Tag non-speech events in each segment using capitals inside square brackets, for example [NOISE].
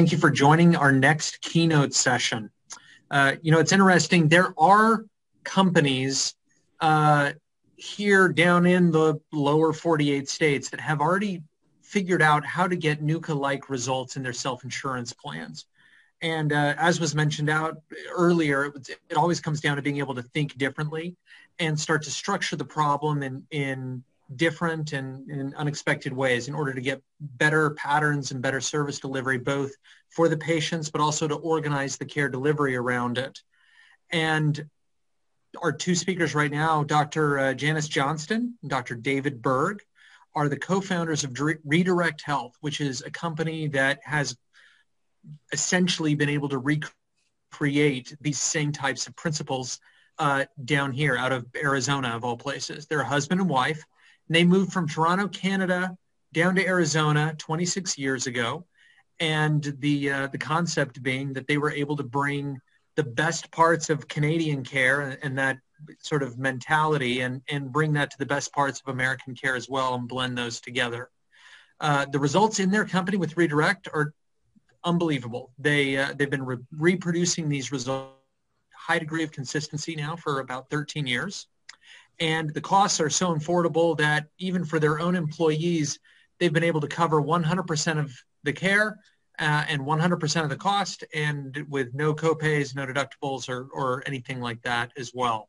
Thank you for joining our next keynote session. Uh, you know, it's interesting. There are companies uh, here down in the lower 48 states that have already figured out how to get Nuka-like results in their self-insurance plans. And uh, as was mentioned out earlier, it, it, always comes down to being able to think differently and start to structure the problem in, in different and in unexpected ways in order to get better patterns and better service delivery, both for the patients, but also to organize the care delivery around it. And our two speakers right now, Dr. Uh, Janice Johnston and Dr. David Berg, are the co-founders of Redirect Health, which is a company that has essentially been able to recreate these same types of principles uh, down here out of Arizona, of all places. They're a husband and wife. And they moved from Toronto, Canada, down to Arizona 26 years ago. And the, uh, the concept being that they were able to bring the best parts of Canadian care and, that sort of mentality and, and bring that to the best parts of American care as well and blend those together. Uh, the results in their company with Redirect are unbelievable. They, uh, they've been re- reproducing these results high degree of consistency now for about 13 years. And the costs are so affordable that even for their own employees, they've been able to cover 100% of the care uh, and 100% of the cost and with no copays, no deductibles or, or anything like that as well.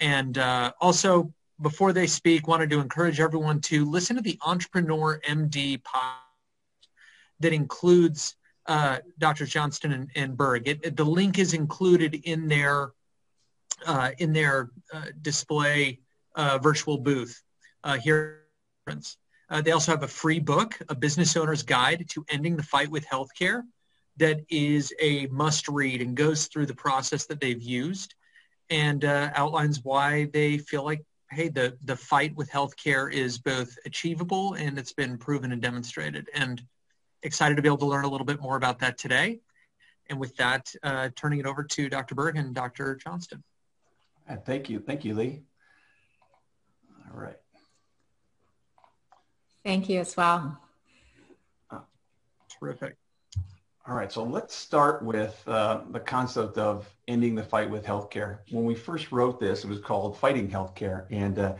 And uh, also, before they speak, wanted to encourage everyone to listen to the Entrepreneur MD podcast that includes uh, Dr. Johnston and, and Berg. It, it, the link is included in their uh, in their uh, display uh, virtual booth uh, here. Uh, they also have a free book, A Business Owner's Guide to Ending the Fight with Healthcare, that is a must read and goes through the process that they've used and outlines why they feel like hey, the, the fight with healthcare is both achievable and it's been proven and demonstrated. And excited to be able to learn a little bit more about that today. And with that, uh, turning it over to Dr. Berg and Dr. Johnston. Thank you. Thank you, Lee. All right. Thank you as well. Oh, terrific. All right, so let's start with uh, the concept of ending the fight with healthcare. When we first wrote this, it was called Fighting Healthcare. And uh,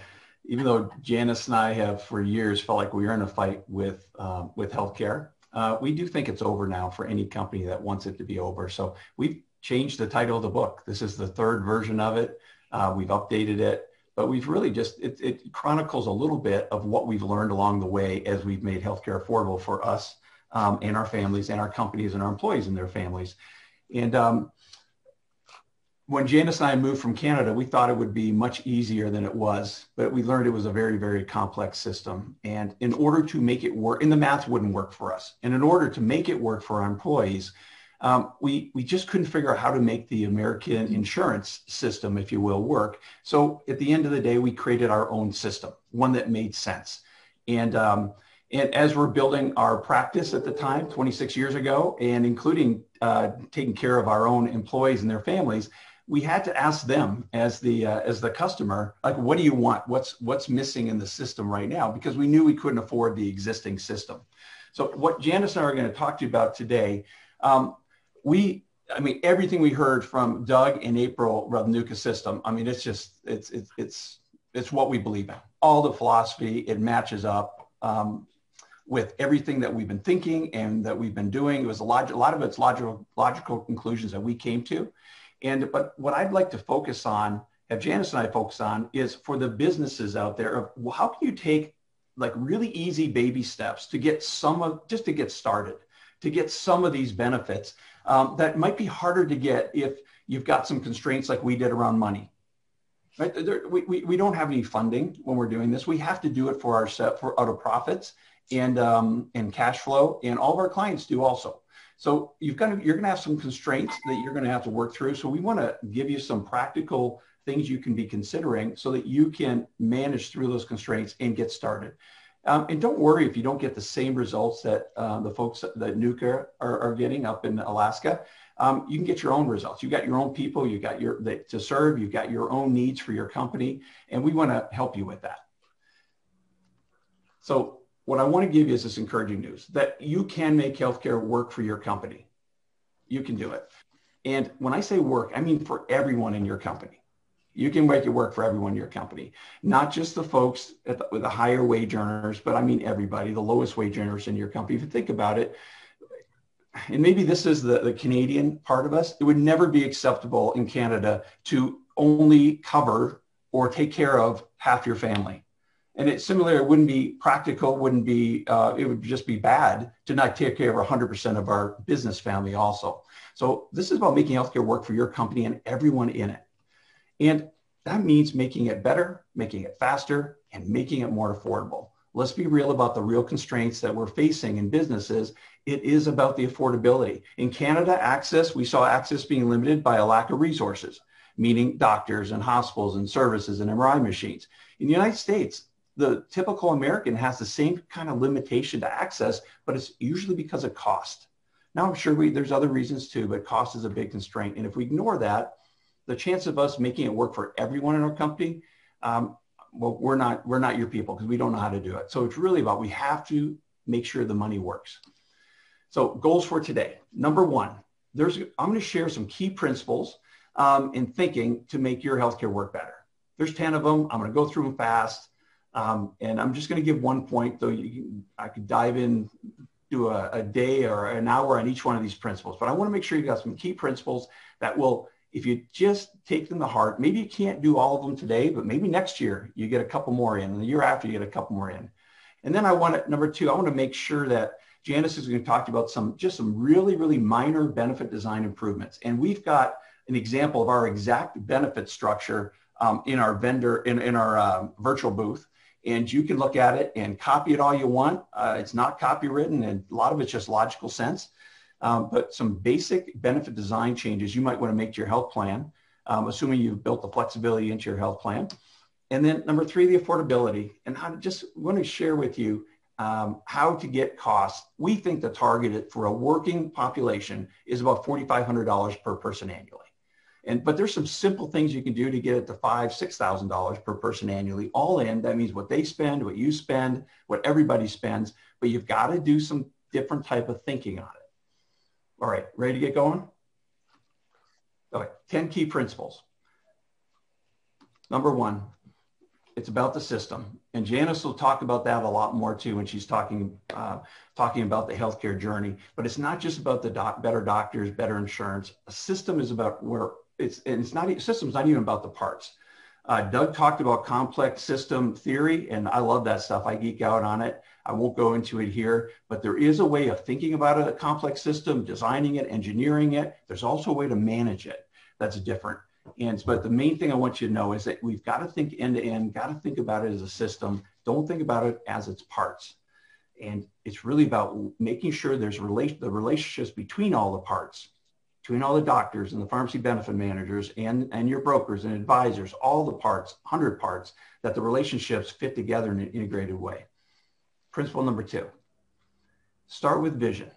even though Janice and I have for years felt like we were in a fight with, uh, with healthcare, uh, we do think it's over now for any company that wants it to be over. So we've changed the title of the book. This is the third version of it. Uh, we've updated it, but we've really just, it, it, chronicles a little bit of what we've learned along the way as we've made healthcare affordable for us um, and our families and our companies and our employees and their families. And um, when Janice and I moved from Canada, we thought it would be much easier than it was, but we learned it was a very, very complex system. And in order to make it work, and the math wouldn't work for us. And in order to make it work for our employees, um, we, we just couldn't figure out how to make the American insurance system, if you will, work. So at the end of the day, we created our own system, one that made sense. And, um, and as we're building our practice at the time, 26 years ago, and including uh, taking care of our own employees and their families, we had to ask them as the uh, as the customer like what do you want what's what's missing in the system right now because we knew we couldn't afford the existing system so what janice and i are going to talk to you about today um, we i mean everything we heard from doug and april Nuka system i mean it's just it's it's it's it's what we believe in. All the philosophy it matches up um, with everything that we've been thinking and that we've been doing. It was a lot a lot of it's logical logical conclusions that we came to. And but what I'd like to focus on, have Janice and I focus on, is for the businesses out there of well, how can you take like really easy baby steps to get some of just to get started, to get some of these benefits um, that might be harder to get if you've got some constraints like we did around money. Right? There, we, we, we don't have any funding when we're doing this. We have to do it for our set for out of profits and um, and cash flow, and all of our clients do also. So you've got to, you're going to have some constraints that you're going to have to work through. So we want to give you some practical things you can be considering so that you can manage through those constraints and get started. Um, and don't worry if you don't get the same results that uh, the folks that Nuka are, are, getting up in Alaska. Um, you can get your own results. You've got your own people, you've got your to serve, you've got your own needs for your company, and we want to help you with that. So what I want to give you is this encouraging news that you can make healthcare work for your company. You can do it. And when I say work, I mean for everyone in your company. You can make it work for everyone in your company, not just the folks the, with the higher wage earners, but I mean everybody, the lowest wage earners in your company. If you think about it, and maybe this is the, the Canadian part of us, it would never be acceptable in Canada to only cover or take care of half your family. And it similarly, it wouldn't be practical, wouldn't be, uh, it would just be bad to not take care of 100% of our business family also. So this is about making healthcare work for your company and everyone in it. And that means making it better, making it faster, and making it more affordable. Let's be real about the real constraints that we're facing in businesses. It is about the affordability. In Canada, access, we saw access being limited by a lack of resources, meaning doctors and hospitals and services and MRI machines. In the United States, the typical American has the same kind of limitation to access, but it's usually because of cost. Now, I'm sure we, there's other reasons too, but cost is a big constraint. And if we ignore that, the chance of us making it work for everyone in our company, um, well, we're not, we're not your people because we don't know how to do it. So it's really about, we have to make sure the money works. So goals for today. Number one, there's, I'm going to share some key principles um, in thinking to make your healthcare work better. There's 10 of them. I'm going to go through them fast. Um, and I'm just going to give one point, though you, I could dive in, do a, a, day or an hour on each one of these principles. But I want to make sure you've got some key principles that will, if you just take them to heart, maybe you can't do all of them today, but maybe next year you get a couple more in, and the year after you get a couple more in. And then I want to, number two, I want to make sure that Janice is going to talk about some, just some really, really minor benefit design improvements. And we've got an example of our exact benefit structure um, in our vendor, in, in our um, virtual booth and you can look at it and copy it all you want. Uh, it's not copywritten and a lot of it's just logical sense. Um, but some basic benefit design changes you might want to make to your health plan, um, assuming you've built the flexibility into your health plan. And then number three, the affordability. And I just want to share with you um, how to get costs. We think the target for a working population is about $4,500 per person annually. And but there's some simple things you can do to get it to five, six thousand dollars per person annually, all in. That means what they spend, what you spend, what everybody spends. But you've got to do some different type of thinking on it. All right, ready to get going? Okay, 10 key principles. Number one, it's about the system. And Janice will talk about that a lot more too when she's talking, uh, talking about the healthcare journey. But it's not just about the doc, better doctors, better insurance. A system is about where it's, and it's not, system's not even about the parts. Uh, Doug talked about complex system theory, and I love that stuff. I geek out on it. I won't go into it here, but there is a way of thinking about a complex system, designing it, engineering it. There's also a way to manage it that's different. And but the main thing I want you to know is that we've got to think end to end, got to think about it as a system. Don't think about it as its parts. And it's really about making sure there's relation, the relationships between all the parts between all the doctors and the pharmacy benefit managers and, and your brokers and advisors, all the parts, 100 parts, that the relationships fit together in an integrated way. Principle number two, start with vision.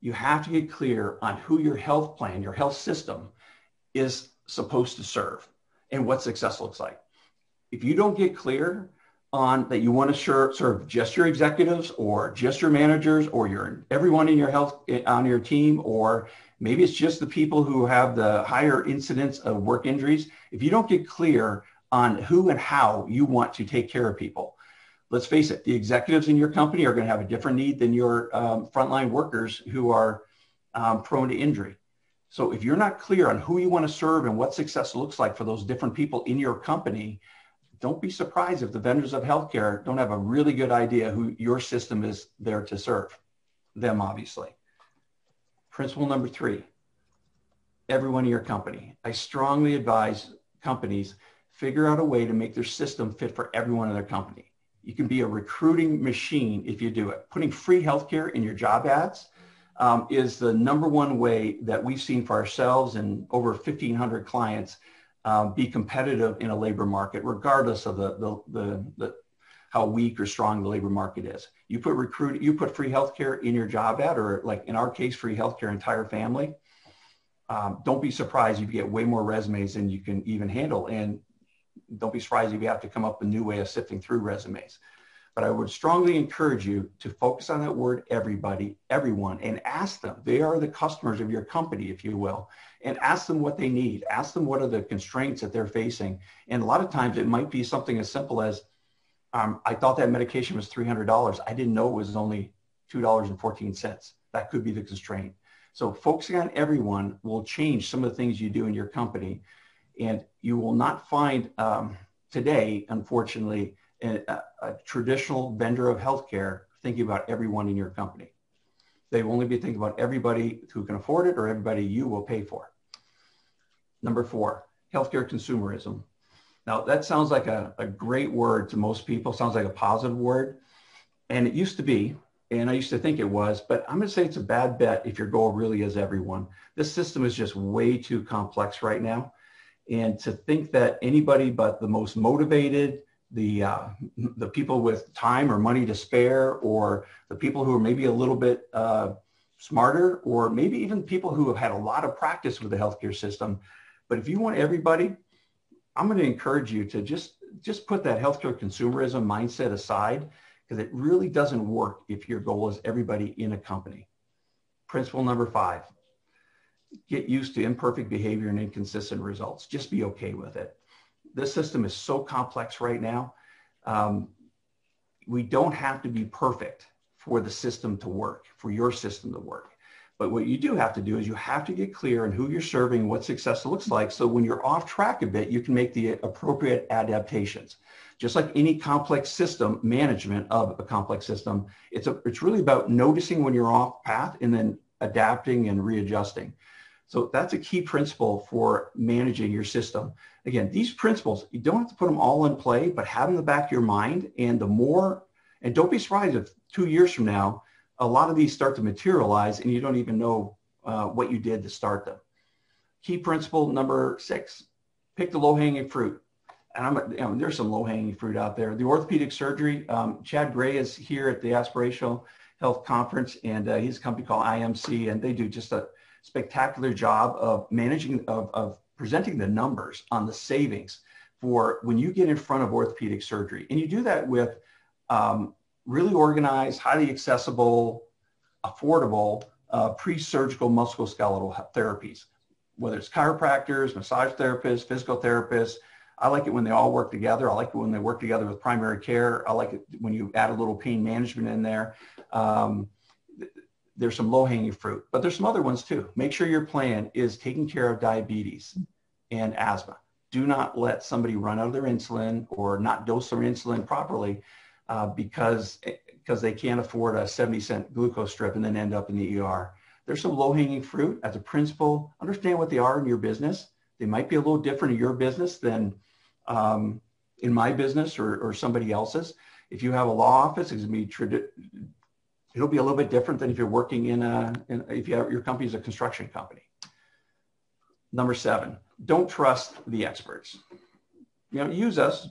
You have to get clear on who your health plan, your health system is supposed to serve and what success looks like. If you don't get clear on that you want to serve just your executives or just your managers or your everyone in your health on your team or Maybe it's just the people who have the higher incidence of work injuries. If you don't get clear on who and how you want to take care of people, let's face it, the executives in your company are going to have a different need than your um, frontline workers who are um, prone to injury. So if you're not clear on who you want to serve and what success looks like for those different people in your company, don't be surprised if the vendors of healthcare don't have a really good idea who your system is there to serve them, obviously. Principle number three, everyone in your company. I strongly advise companies figure out a way to make their system fit for everyone in their company. You can be a recruiting machine if you do it. Putting free healthcare in your job ads um, is the number one way that we've seen for ourselves and over 1,500 clients um, be competitive in a labor market, regardless of the, the, the, the how weak or strong the labor market is. You put recruit, you put free healthcare in your job ad, or like in our case, free healthcare entire family. Um, don't be surprised if you get way more resumes than you can even handle, and don't be surprised if you have to come up with a new way of sifting through resumes. But I would strongly encourage you to focus on that word everybody, everyone, and ask them. They are the customers of your company, if you will, and ask them what they need. Ask them what are the constraints that they're facing. And a lot of times it might be something as simple as, um, I thought that medication was $300. I didn't know it was only $2.14. That could be the constraint. So focusing on everyone will change some of the things you do in your company. And you will not find um, today, unfortunately, a, a, traditional vendor of healthcare thinking about everyone in your company. They will only be thinking about everybody who can afford it or everybody you will pay for. Number four, healthcare consumerism. Now that sounds like a, a great word to most people, sounds like a positive word. And it used to be, and I used to think it was, but I'm going to say it's a bad bet if your goal really is everyone. This system is just way too complex right now. And to think that anybody but the most motivated, the uh, the people with time or money to spare, or the people who are maybe a little bit uh, smarter, or maybe even people who have had a lot of practice with the healthcare system. But if you want everybody, I'm going to encourage you to just just put that healthcare consumerism mindset aside because it really doesn't work if your goal is everybody in a company. Principle number five, get used to imperfect behavior and inconsistent results. Just be okay with it this system is so complex right now. Um, we don't have to be perfect for the system to work, for your system to work. But what you do have to do is you have to get clear on who you're serving, what success looks like. So when you're off track a bit, you can make the appropriate adaptations. Just like any complex system, management of a complex system, it's, a, it's really about noticing when you're off path and then adapting and readjusting. So that's a key principle for managing your system. Again, these principles, you don't have to put them all in play, but have them in the back of your mind. And the more, and don't be surprised if two years from now, a lot of these start to materialize and you don't even know uh, what you did to start them. Key principle number six, pick the low hanging fruit. And I'm, you know, there's some low hanging fruit out there. The orthopedic surgery, um, Chad Gray is here at the Aspirational Health Conference and uh, he's a company called IMC and they do just a, spectacular job of managing, of, of presenting the numbers on the savings for when you get in front of orthopedic surgery. And you do that with um, really organized, highly accessible, affordable uh, pre-surgical musculoskeletal therapies, whether it's chiropractors, massage therapists, physical therapists. I like it when they all work together. I like it when they work together with primary care. I like it when you add a little pain management in there. Um, there's some low hanging fruit, but there's some other ones too. Make sure your plan is taking care of diabetes and asthma. Do not let somebody run out of their insulin or not dose their insulin properly uh, because because they can't afford a 70 cent glucose strip and then end up in the ER. There's some low hanging fruit as a principle. Understand what they are in your business. They might be a little different in your business than um, in my business or, or somebody else's. If you have a law office, it's going to be it'll be a little bit different than if you're working in a, in, if you have, your company is a construction company. Number seven, don't trust the experts. You know, use us,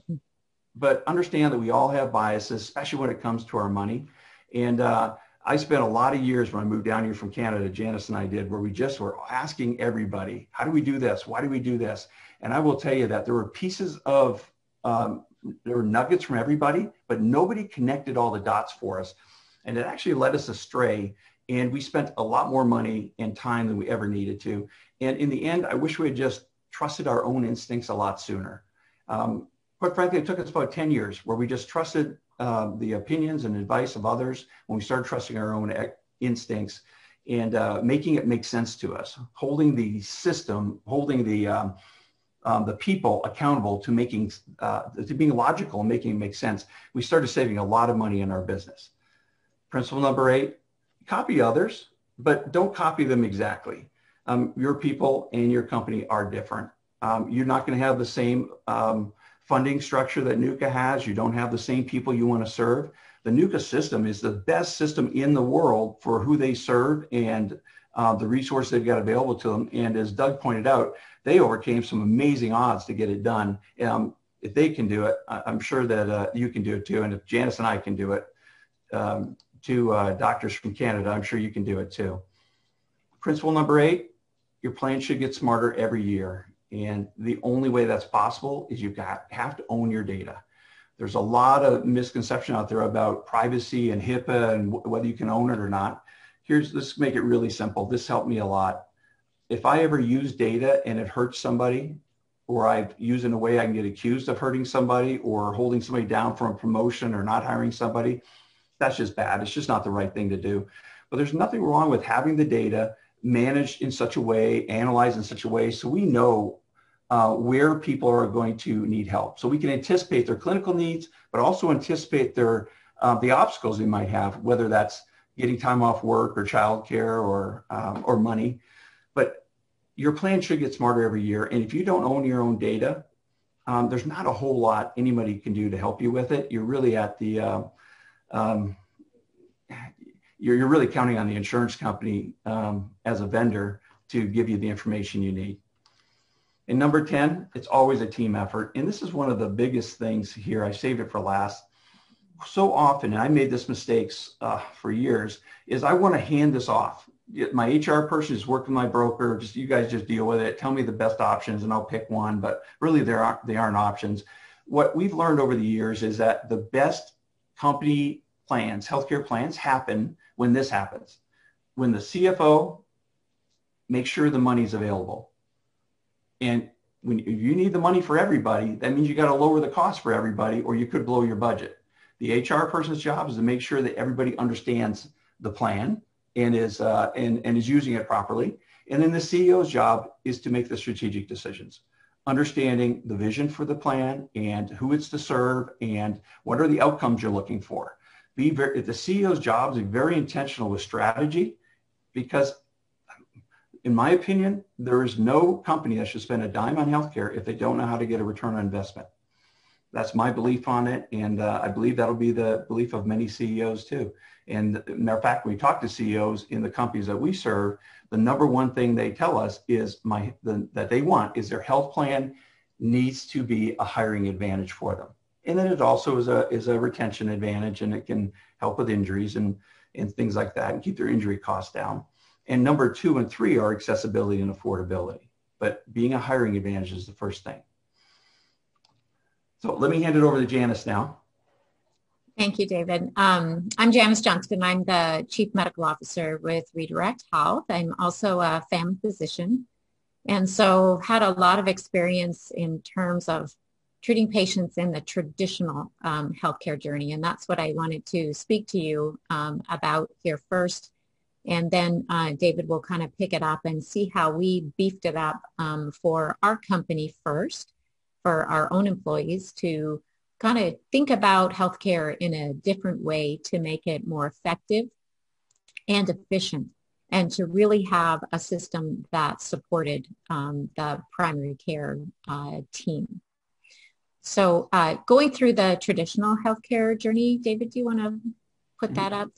but understand that we all have biases, especially when it comes to our money. And uh, I spent a lot of years when I moved down here from Canada, Janice and I did, where we just were asking everybody, how do we do this? Why do we do this? And I will tell you that there were pieces of, um, there were nuggets from everybody, but nobody connected all the dots for us and it actually led us astray. And we spent a lot more money and time than we ever needed to. And in the end, I wish we had just trusted our own instincts a lot sooner. Um, quite frankly, it took us about 10 years where we just trusted uh, the opinions and advice of others when we started trusting our own instincts and uh, making it make sense to us, holding the system, holding the um, um, the people accountable to making uh, to being logical and making it make sense. We started saving a lot of money in our business. Principle number eight, copy others, but don't copy them exactly. Um, your people and your company are different. Um, you're not going to have the same um, funding structure that Nuka has. You don't have the same people you want to serve. The Nuka system is the best system in the world for who they serve and uh, the resource they've got available to them. And as Doug pointed out, they overcame some amazing odds to get it done. Um, if they can do it, I'm sure that uh, you can do it too. And if Janice and I can do it, um, to uh, doctors from Canada. I'm sure you can do it too. Principle number eight, your plan should get smarter every year. And the only way that's possible is you got, have to own your data. There's a lot of misconception out there about privacy and HIPAA and whether you can own it or not. Here's, let's make it really simple. This helped me a lot. If I ever use data and it hurts somebody, or I use in a way I can get accused of hurting somebody or holding somebody down from a promotion or not hiring somebody, that's just bad. It's just not the right thing to do. But there's nothing wrong with having the data managed in such a way, analyzed in such a way, so we know uh, where people are going to need help. So we can anticipate their clinical needs, but also anticipate their uh, the obstacles they might have, whether that's getting time off work or childcare or um, or money. But your plan should get smarter every year. And if you don't own your own data, um, there's not a whole lot anybody can do to help you with it. You're really at the uh, um, you're, you're really counting on the insurance company um, as a vendor to give you the information you need. And number 10, it's always a team effort. And this is one of the biggest things here. I saved it for last. So often, and I made this mistakes uh, for years, is I want to hand this off. My HR person is working with my broker. Just you guys just deal with it. Tell me the best options, and I'll pick one. But really, there aren't they aren't options. What we've learned over the years is that the best company plans, healthcare plans, happen when this happens. When the CFO makes sure the money's available. And when you need the money for everybody, that means you got to lower the cost for everybody or you could blow your budget. The HR person's job is to make sure that everybody understands the plan and is, uh, and, and is using it properly. And then the CEO's job is to make the strategic decisions, understanding the vision for the plan and who it's to serve and what are the outcomes you're looking for be very, the CEO's job is very intentional with strategy because in my opinion, there is no company that should spend a dime on healthcare if they don't know how to get a return on investment. That's my belief on it. And uh, I believe that'll be the belief of many CEOs too. And matter of fact, when we talk to CEOs in the companies that we serve, the number one thing they tell us is my the, that they want is their health plan needs to be a hiring advantage for them. And then it also is a, is a retention advantage and it can help with injuries and, and things like that and keep their injury costs down. And number two and three are accessibility and affordability. But being a hiring advantage is the first thing. So let me hand it over to Janice now. Thank you, David. Um, I'm Janice Johnston. I'm the Chief Medical Officer with Redirect Health. I'm also a family physician. And so had a lot of experience in terms of treating patients in the traditional um, healthcare journey. And that's what I wanted to speak to you um, about here first. And then uh, David will kind of pick it up and see how we beefed it up um, for our company first, for our own employees to kind of think about healthcare in a different way to make it more effective and efficient and to really have a system that supported um, the primary care uh, team. So uh, going through the traditional healthcare journey, David, do you want to put that up?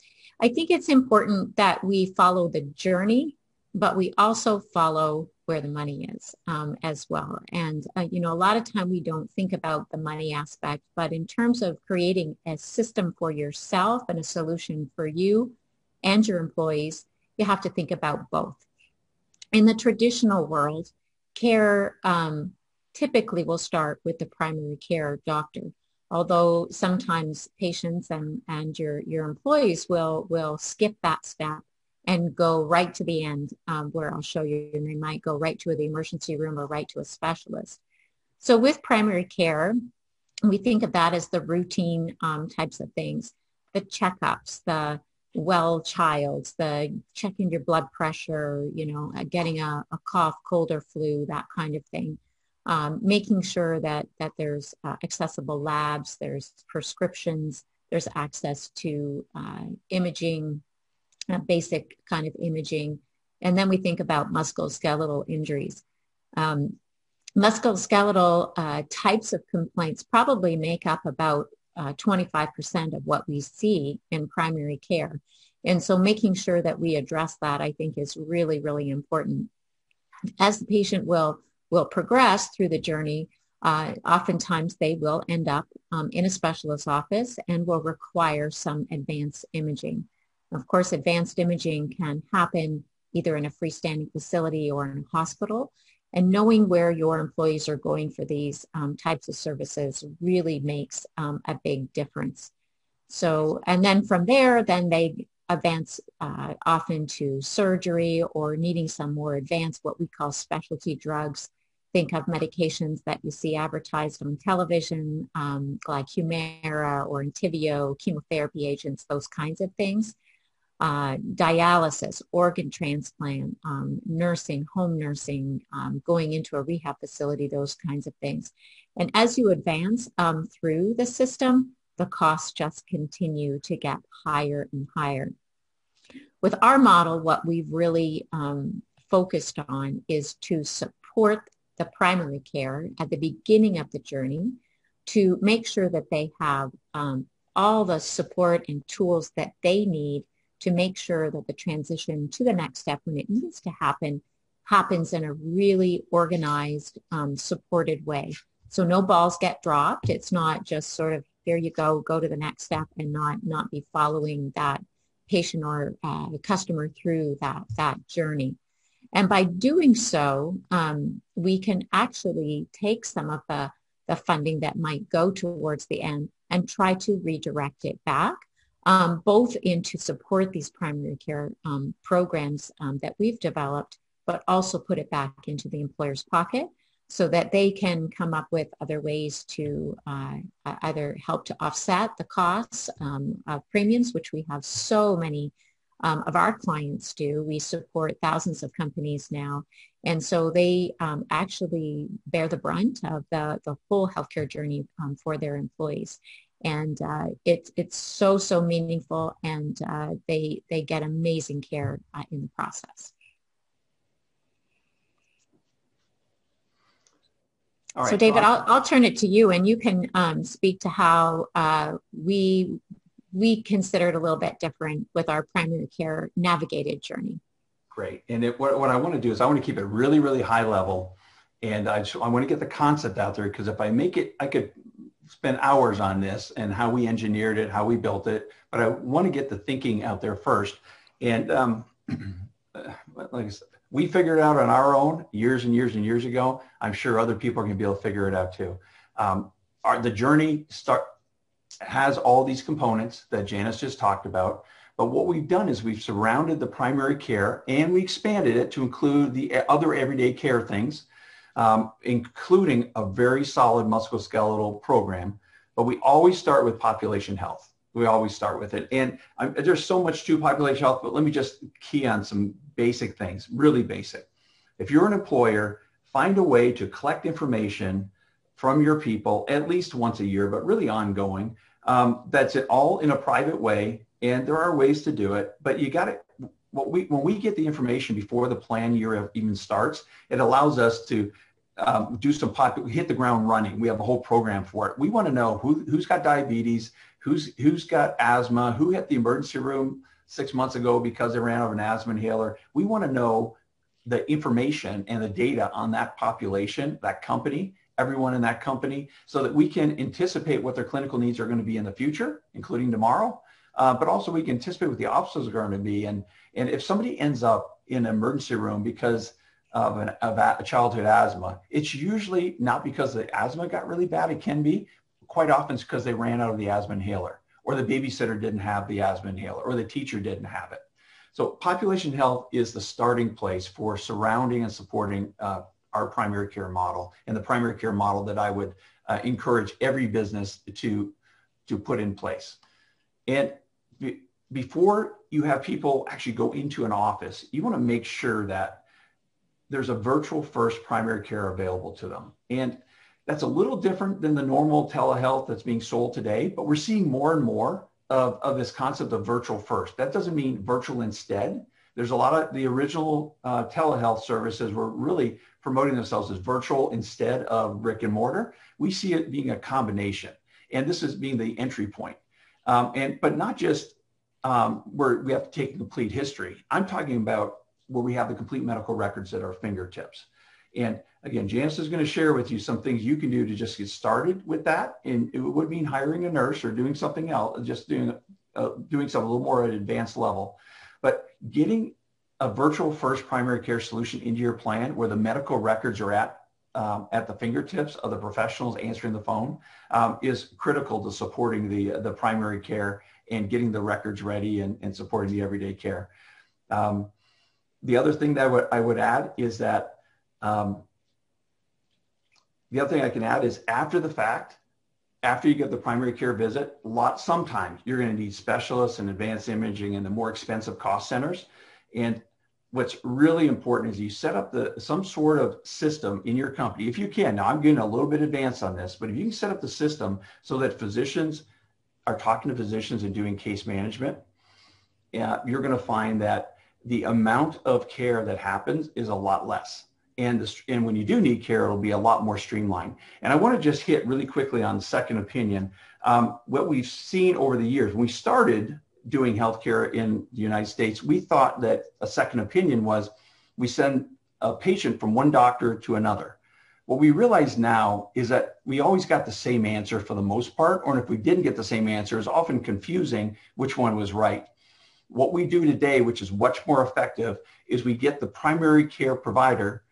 I think it's important that we follow the journey, but we also follow where the money is um, as well. And, uh, you know, a lot of time we don't think about the money aspect, but in terms of creating a system for yourself and a solution for you and your employees, you have to think about both. In the traditional world, care um, typically will start with the primary care doctor. Although sometimes patients and, and your, your employees will, will skip that step and go right to the end um, where I'll show you, and they might go right to the emergency room or right to a specialist. So with primary care, we think of that as the routine um, types of things, the checkups, the well childs, the checking your blood pressure, you know, uh, getting a, a cough, cold or flu, that kind of thing um, making sure that, that there's uh, accessible labs, there's prescriptions, there's access to uh, imaging, uh, basic kind of imaging. And then we think about musculoskeletal injuries. Um, musculoskeletal uh, types of complaints probably make up about 25% uh, of what we see in primary care. And so making sure that we address that, I think, is really, really important. As the patient will will progress through the journey, uh, oftentimes they will end up um, in a specialist office and will require some advanced imaging. Of course, advanced imaging can happen either in a freestanding facility or in a hospital. And knowing where your employees are going for these um, types of services really makes um, a big difference. So, and then from there, then they advance uh, often to surgery or needing some more advanced, what we call specialty drugs. Think of medications that you see advertised on television, um, like Humira or Entyvio, chemotherapy agents, those kinds of things. Uh, dialysis, organ transplant, um, nursing, home nursing, um, going into a rehab facility, those kinds of things. And as you advance um, through the system, the costs just continue to get higher and higher. With our model, what we've really um, focused on is to support the primary care at the beginning of the journey to make sure that they have um, all the support and tools that they need to make sure that the transition to the next step when it needs to happen happens in a really organized, um, supported way. So no balls get dropped. It's not just sort of there you go, go to the next step and not not be following that patient or uh, customer through that that journey. And by doing so, um, we can actually take some of the, the funding that might go towards the end and try to redirect it back, um, both into support these primary care um, programs um, that we've developed, but also put it back into the employer's pocket so that they can come up with other ways to uh, either help to offset the costs um, of premiums, which we have so many um, of our clients do. We support thousands of companies now. And so they um, actually bear the brunt of the, the full healthcare journey for their employees. And uh, it, it's so, so meaningful and uh, they, they get amazing care uh, in the process. so David, I'll, I'll turn it to you and you can um, speak to how uh, we we consider it a little bit different with our primary care navigated journey. Great. And it, what, what I want to do is I want to keep it really, really high level. And I, just, I want to get the concept out there because if I make it, I could spend hours on this and how we engineered it, how we built it. But I want to get the thinking out there first. And um, [CLEARS THROAT] like I said, we figured it out on our own years and years and years ago. I'm sure other people are going to be able to figure it out too. Um, our, the journey start has all these components that Janice just talked about. But what we've done is we've surrounded the primary care and we expanded it to include the other everyday care things, um, including a very solid musculoskeletal program. But we always start with population health. We always start with it. And um, there's so much to population health, but let me just key on some basic things, really basic. If you're an employer, find a way to collect information from your people at least once a year, but really ongoing. Um, that's it all in a private way. And there are ways to do it, but you got to, what we, when we get the information before the plan year even starts, it allows us to um, do some pop, hit the ground running. We have a whole program for it. We want to know who, who's got diabetes, who's, who's got asthma, who hit the emergency room six months ago because they ran out of an asthma inhaler. We want to know the information and the data on that population, that company, everyone in that company so that we can anticipate what their clinical needs are going to be in the future, including tomorrow. Uh, but also we can anticipate what the obstacles are going to be. And, and if somebody ends up in an emergency room because of, an, of a childhood asthma, it's usually not because the asthma got really bad. It can be. Quite often it's because they ran out of the asthma inhaler or the babysitter didn't have the asthma inhaler or the teacher didn't have it. So population health is the starting place for surrounding and supporting uh, our primary care model and the primary care model that I would uh, encourage every business to, to put in place. And before you have people actually go into an office, you want to make sure that there's a virtual first primary care available to them. And that's a little different than the normal telehealth that's being sold today, but we're seeing more and more of, of this concept of virtual first. That doesn't mean virtual instead. There's a lot of the original uh, telehealth services were really promoting themselves as virtual instead of brick and mortar. We see it being a combination. And this is being the entry point. Um, and but not just um, where we have to take complete history. I'm talking about where we have the complete medical records at our fingertips. And again, Janice is going to share with you some things you can do to just get started with that. And it would mean hiring a nurse or doing something else, just doing uh, doing something a little more at an advanced level. But getting a virtual first primary care solution into your plan where the medical records are at um, at the fingertips of the professionals answering the phone um, is critical to supporting the, the primary care and getting the records ready and, and supporting the everyday care. Um, the other thing that I would, I would add is that um, the other thing I can add is after the fact, after you get the primary care visit, lot sometimes you're going to need specialists and advanced imaging and the more expensive cost centers. And what's really important is you set up the some sort of system in your company if you can now i'm getting a little bit advanced on this but if you can set up the system so that physicians are talking to physicians and doing case management uh, you're going to find that the amount of care that happens is a lot less. And, the, and when you do need care it'll be a lot more streamlined. And i want to just hit really quickly on second opinion. Um, what we've seen over the years when we started doing healthcare in the United States, we thought that a second opinion was we send a patient from one doctor to another. What we realize now is that we always got the same answer for the most part, or if we didn't get the same answer, it's often confusing which one was right. What we do today, which is much more effective, is we get the primary care provider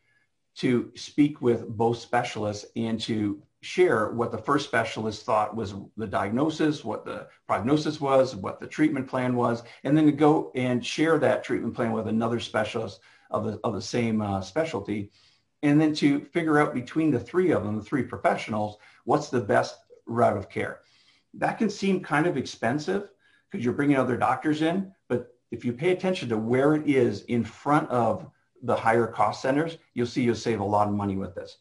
to speak with both specialists and to share what the first specialist thought was the diagnosis, what the prognosis was, what the treatment plan was, and then to go and share that treatment plan with another specialist of the, of the same uh, specialty. And then to figure out between the three of them, the three professionals, what's the best route of care. That can seem kind of expensive because you're bringing other doctors in, but if you pay attention to where it is in front of the higher cost centers, you'll see you'll save a lot of money with this.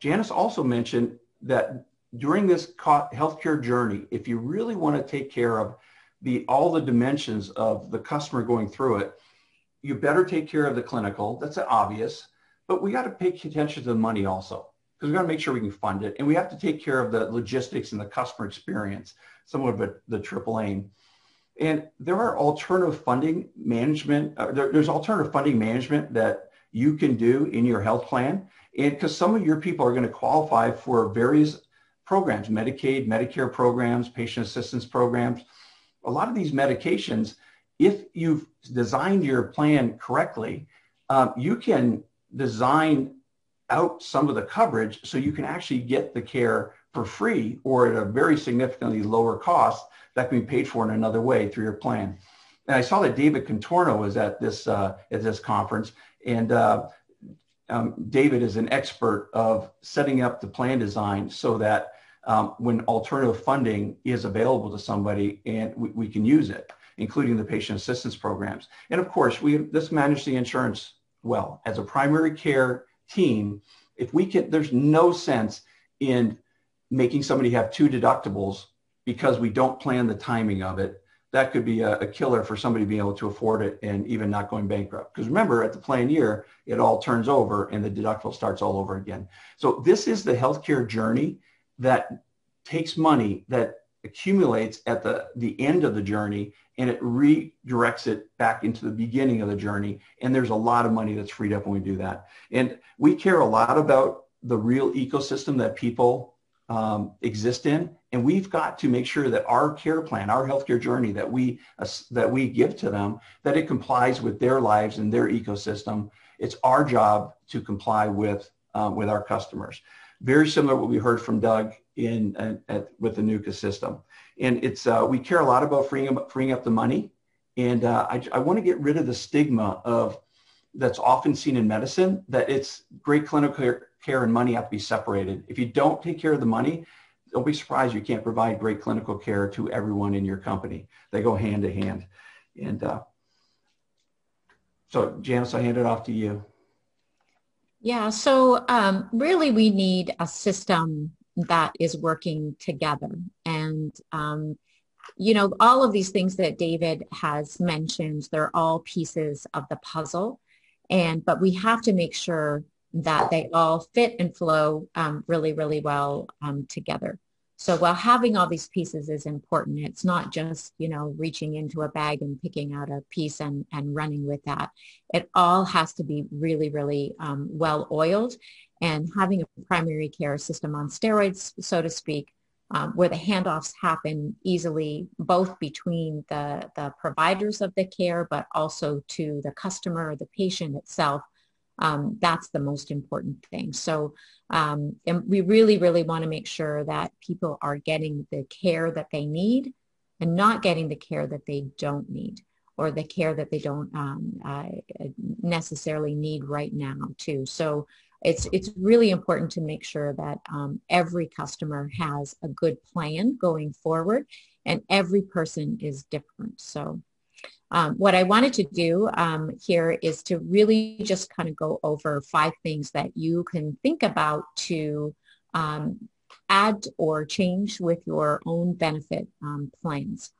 Janice also mentioned that during this healthcare journey, if you really want to take care of the all the dimensions of the customer going through it, you better take care of the clinical. That's obvious, but we got to pay attention to the money also because we got to make sure we can fund it, and we have to take care of the logistics and the customer experience, somewhat of it, the triple aim. And there are alternative funding management. Uh, there, there's alternative funding management that you can do in your health plan and because some of your people are going to qualify for various programs, Medicaid, Medicare programs, patient assistance programs. A lot of these medications, if you've designed your plan correctly, um, you can design out some of the coverage so you can actually get the care for free or at a very significantly lower cost that can be paid for in another way through your plan. And I saw that David Contorno was at this uh, at this conference, and uh, um, David is an expert of setting up the plan design so that um, when alternative funding is available to somebody and we, we, can use it, including the patient assistance programs. And of course, we this manage the insurance well. As a primary care team, if we can, there's no sense in making somebody have two deductibles because we don't plan the timing of it that could be a, a, killer for somebody being able to afford it and even not going bankrupt. Because remember, at the plan year, it all turns over and the deductible starts all over again. So this is the healthcare journey that takes money that accumulates at the, the end of the journey and it redirects it back into the beginning of the journey. And there's a lot of money that's freed up when we do that. And we care a lot about the real ecosystem that people um, exist in. And we've got to make sure that our care plan, our healthcare journey that we, uh, that we give to them, that it complies with their lives and their ecosystem. It's our job to comply with, um, with our customers. Very similar to what we heard from Doug in, at, with the Nuka system. And it's, uh, we care a lot about freeing up, freeing up the money. And uh, I, I want to get rid of the stigma of that's often seen in medicine that it's great clinical care, care and money have to be separated. If you don't take care of the money, don't be surprised you can't provide great clinical care to everyone in your company. They go hand to hand. And uh, so Janice, I hand it off to you. Yeah, so um, really we need a system that is working together. And, um, you know, all of these things that David has mentioned, they're all pieces of the puzzle. And, but we have to make sure that they all fit and flow um, really, really well um, together. So while having all these pieces is important, it's not just, you know, reaching into a bag and picking out a piece and, and running with that. It all has to be really, really um, well oiled and having a primary care system on steroids, so to speak, um, where the handoffs happen easily, both between the, the providers of the care, but also to the customer the patient itself. Um, that's the most important thing. So um, and we really, really want to make sure that people are getting the care that they need and not getting the care that they don't need or the care that they don't um, uh, necessarily need right now too. So it's it's really important to make sure that um, every customer has a good plan going forward and every person is different so um, what I wanted to do um, here is to really just kind of go over five things that you can think about to um, add or change with your own benefit um, plans.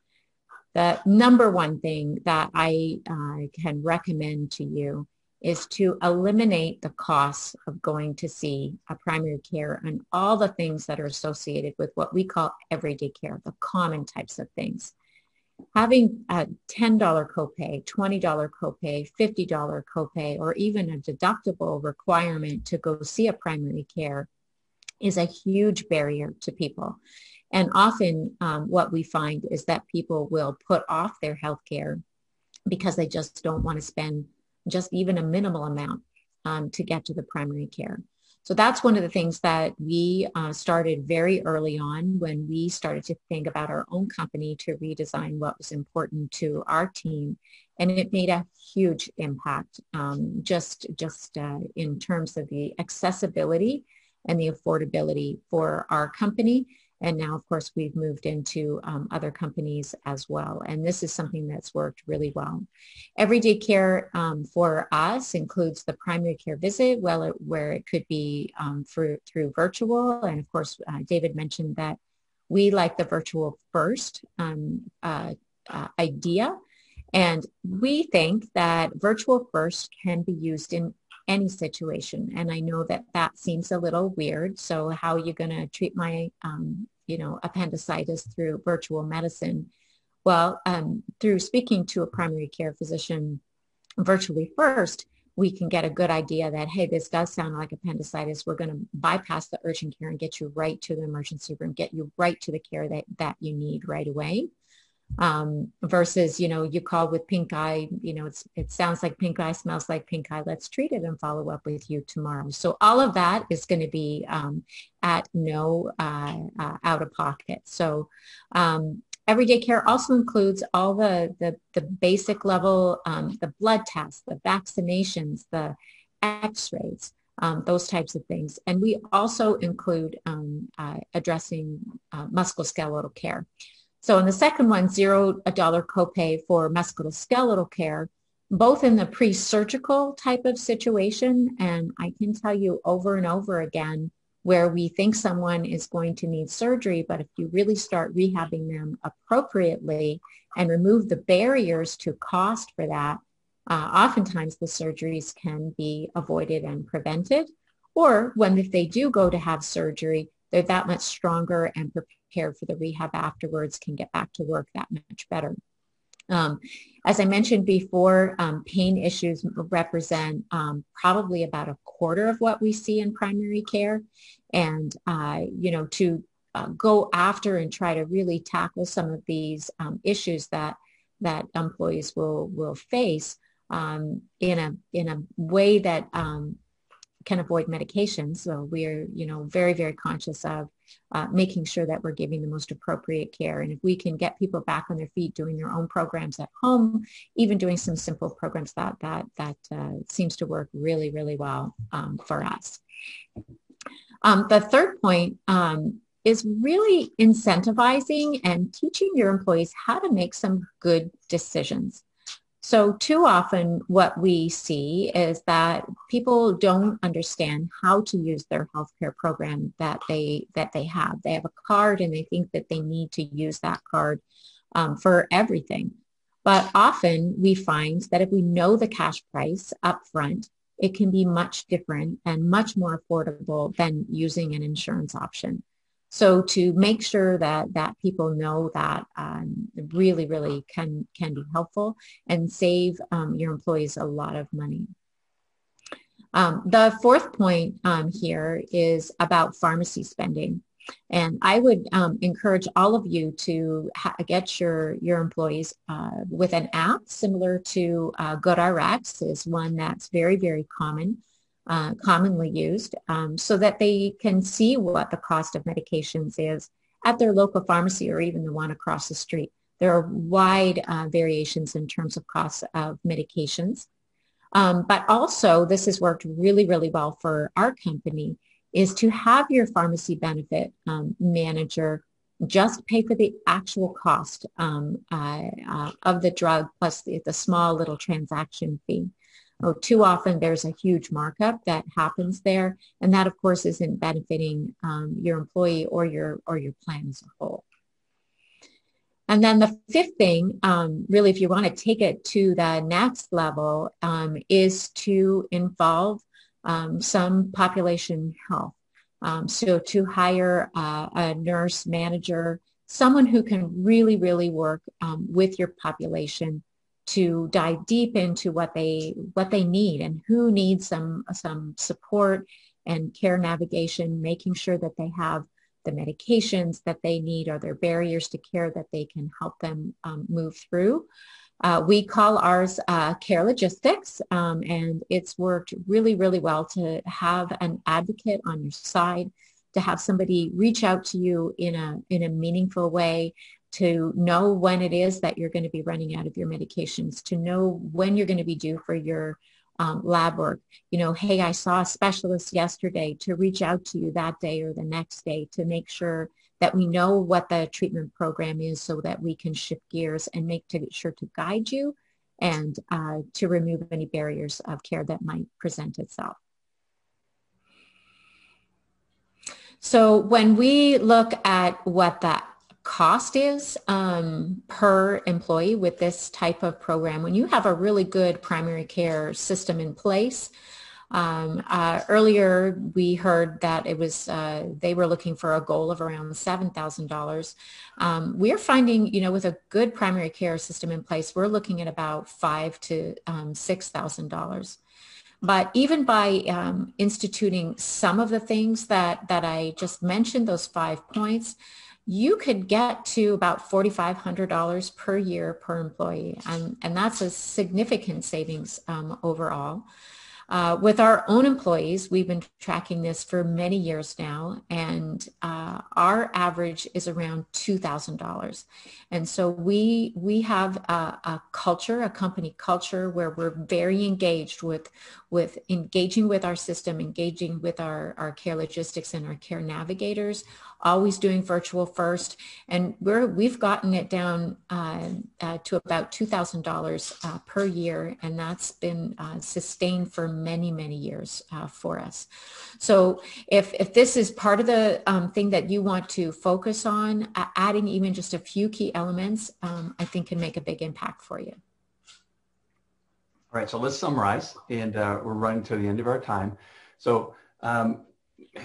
The number one thing that I uh, can recommend to you is to eliminate the costs of going to see a primary care and all the things that are associated with what we call everyday care, the common types of things. Having a $10 copay, $20 copay, $50 copay, or even a deductible requirement to go see a primary care is a huge barrier to people. And often um, what we find is that people will put off their health care because they just don't want to spend just even a minimal amount um, to get to the primary care. So that's one of the things that we uh, started very early on when we started to think about our own company to redesign what was important to our team. And it made a huge impact um, just, just uh, in terms of the accessibility and the affordability for our company and now, of course, we've moved into um, other companies as well. And this is something that's worked really well. Everyday care um, for us includes the primary care visit, well, it, where it could be um, for, through virtual. And of course, uh, David mentioned that we like the virtual first um, uh, uh, idea. And we think that virtual first can be used in any situation. And I know that that seems a little weird. So how are you going to treat my, um, you know, appendicitis through virtual medicine? Well, um, through speaking to a primary care physician virtually first, we can get a good idea that, hey, this does sound like appendicitis. We're going to bypass the urgent care and get you right to the emergency room, get you right to the care that, that you need right away um, versus, you know, you call with pink eye, you know, it sounds like pink eye, smells like pink eye. Let's treat it and follow up with you tomorrow. So all of that is going to be um, at no uh, uh, out of pocket. So um, everyday care also includes all the, the, the basic level, um, the blood tests, the vaccinations, the x-rays, um, those types of things. And we also include um, uh, addressing uh, musculoskeletal care. So in the second one, zero a dollar copay for musculoskeletal care, both in the pre-surgical type of situation, and I can tell you over and over again, where we think someone is going to need surgery, but if you really start rehabbing them appropriately and remove the barriers to cost for that, uh, oftentimes the surgeries can be avoided and prevented. Or when if they do go to have surgery, they're that much stronger and prepared for the rehab afterwards, can get back to work that much better. Um, as I mentioned before, um, pain issues represent um, probably about a quarter of what we see in primary care. And, uh, you know, to uh, go after and try to really tackle some of these um, issues that, that employees will, will face um, in, a, in a way that um, can avoid medications. So we're, you know, very, very conscious of uh, making sure that we're giving the most appropriate care. And if we can get people back on their feet doing their own programs at home, even doing some simple programs, that that that uh, seems to work really, really well um, for us. Um, the third point um, is really incentivizing and teaching your employees how to make some good decisions. So too often what we see is that people don't understand how to use their healthcare program that they that they have. They have a card and they think that they need to use that card um, for everything. But often we find that if we know the cash price up front, it can be much different and much more affordable than using an insurance option. So to make sure that that people know that um, really, really can can be helpful and save um, your employees a lot of money. Um, the fourth point um, here is about pharmacy spending. And I would um, encourage all of you to get your, your employees uh, with an app similar to uh, GoodRx is one that's very, very common, uh, commonly used, um, so that they can see what the cost of medications is at their local pharmacy or even the one across the street. There are wide uh, variations in terms of costs of medications. Um, but also, this has worked really, really well for our company is to have your pharmacy benefit um, manager just pay for the actual cost um, uh, uh, of the drug plus the, the, small little transaction fee. Oh, too often there's a huge markup that happens there, and that of course isn't benefiting um, your employee or your or your plan as a whole. And then the fifth thing, um, really, if you want to take it to the next level, um, is to involve um, some population health. Um, so to hire uh, a nurse manager, someone who can really, really work um, with your population to dive deep into what they what they need and who needs some some support and care navigation, making sure that they have the medications that they need or their barriers to care that they can help them um, move through. Uh, we call ours uh, care logistics, um, and it's worked really, really well to have an advocate on your side, to have somebody reach out to you in a in a meaningful way, to know when it is that you're going to be running out of your medications, to know when you're going to be due for your um, lab work. You know, hey, I saw a specialist yesterday to reach out to you that day or the next day to make sure that we know what the treatment program is so that we can shift gears and make to, sure to guide you and uh, to remove any barriers of care that might present itself. So when we look at what that cost is um, per employee with this type of program, when you have a really good primary care system in place, um, uh, earlier, we heard that it was uh, they were looking for a goal of around seven thousand um, dollars. We're finding, you know, with a good primary care system in place, we're looking at about five to um, six thousand dollars. But even by um, instituting some of the things that that I just mentioned, those five points, you could get to about $4,500 per year per employee. And, that's a significant savings um, overall. Uh, with our own employees, we've been tracking this for many years now, and uh, our average is around $2,000. And so we, we have a, a, culture, a company culture where we're very engaged with, with engaging with our system, engaging with our, our care logistics and our care navigators always doing virtual first. And we're, we've gotten it down uh, uh, to about $2,000 uh, per year. And that's been uh, sustained for many, many years uh, for us. So if, if this is part of the um, thing that you want to focus on, adding even just a few key elements, um, I think can make a big impact for you. All right, so let's summarize, and uh, we're running to the end of our time. So um,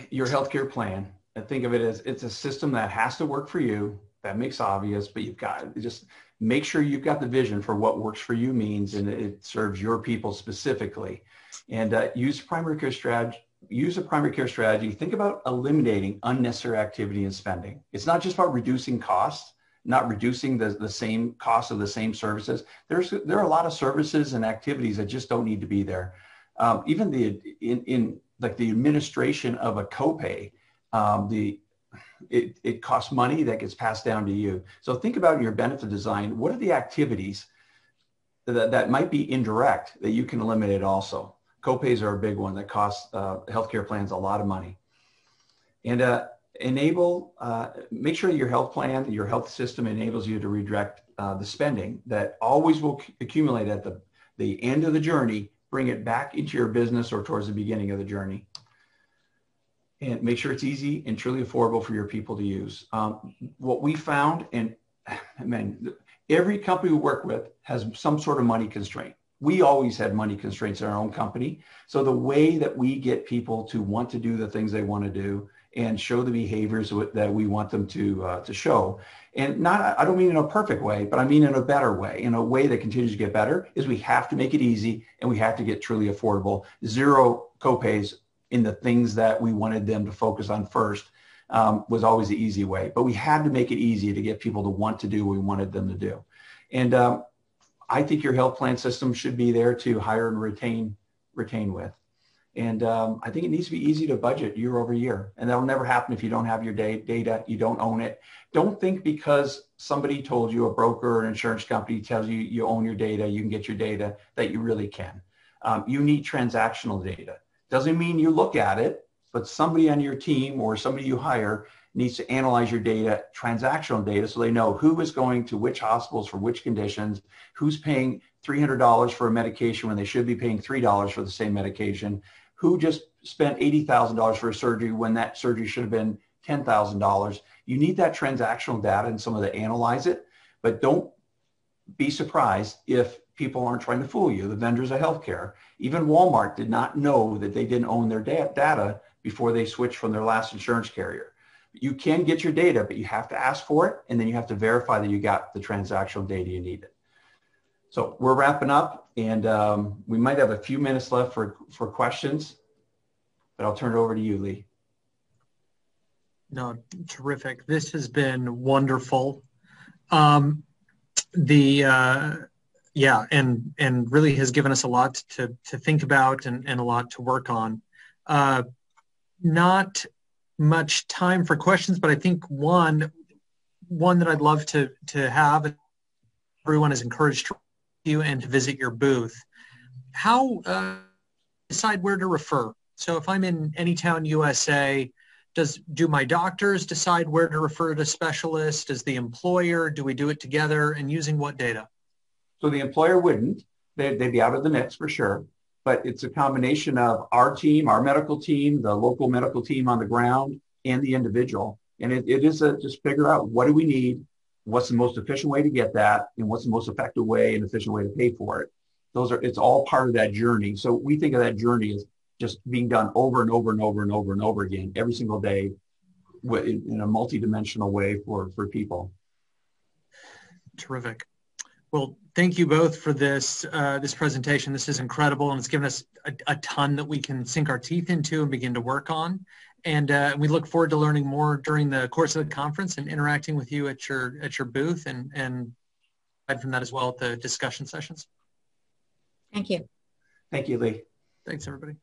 your healthcare plan, and think of it as it's a system that has to work for you. That makes obvious, but you've got just make sure you've got the vision for what works for you means and it serves your people specifically. And uh, use primary care strategy. Use a primary care strategy. Think about eliminating unnecessary activity and spending. It's not just about reducing costs, not reducing the, the same cost of the same services. There's there are a lot of services and activities that just don't need to be there. Um, even the in, in like the administration of a copay um, the it, it costs money that gets passed down to you. So think about your benefit design. What are the activities that, that might be indirect that you can eliminate also? Copays are a big one that costs uh, healthcare plans a lot of money. And uh, enable, uh, make sure your health plan, your health system enables you to redirect uh, the spending that always will accumulate at the, the end of the journey, bring it back into your business or towards the beginning of the journey and make sure it's easy and truly affordable for your people to use. Um, what we found, and [SIGHS] I mean, every company we work with has some sort of money constraint. We always had money constraints in our own company. So the way that we get people to want to do the things they want to do and show the behaviors that we want them to uh, to show, and not I don't mean in a perfect way, but I mean in a better way, in a way that continues to get better, is we have to make it easy and we have to get truly affordable. Zero copays in the things that we wanted them to focus on first. um, was always the easy way. But we had to make it easy to get people to want to do what we wanted them to do. And um, I think your health plan system should be there to hire and retain retain with. And um, I think it needs to be easy to budget year over year. And that'll never happen if you don't have your data, you don't own it. Don't think because somebody told you, a broker or an insurance company tells you you own your data, you can get your data, that you really can. Um, you need transactional data. Doesn't mean you look at it, but somebody on your team or somebody you hire needs to analyze your data, transactional data, so they know who is going to which hospitals for which conditions, who's paying $300 for a medication when they should be paying $3 for the same medication, who just spent $80,000 for a surgery when that surgery should have been $10,000. You need that transactional data and someone to analyze it, but don't be surprised if people aren't trying to fool you. The vendors of healthcare, even Walmart did not know that they didn't own their data before they switched from their last insurance carrier. You can get your data, but you have to ask for it, and then you have to verify that you got the transactional data you needed. So we're wrapping up and um, we might have a few minutes left for, for questions, but I'll turn it over to you, Lee. No, terrific. This has been wonderful. Um, the uh, yeah, and and really has given us a lot to to think about and, and a lot to work on. Uh, not much time for questions, but I think one one that I'd love to to have everyone is encouraged to you and to visit your booth. How uh, decide where to refer? So if I'm in any town USA, does do my doctors decide where to refer to specialists? Does the employer? Do we do it together? And using what data? So the employer wouldn't. They'd, they'd be out of the mix for sure. But it's a combination of our team, our medical team, the local medical team on the ground, and the individual. And it, it is a, just figure out what do we need, what's the most efficient way to get that and what's the most effective way and efficient way to pay for it those are it's all part of that journey so we think of that journey as just being done over and over and over and over and over again every single day in a multi-dimensional way for for people terrific well thank you both for this uh, this presentation this is incredible and it's given us a, a ton that we can sink our teeth into and begin to work on and uh, we look forward to learning more during the course of the conference and interacting with you at your at your booth and and from that as well at the discussion sessions. Thank you. Thank you, Lee. Thanks, everybody.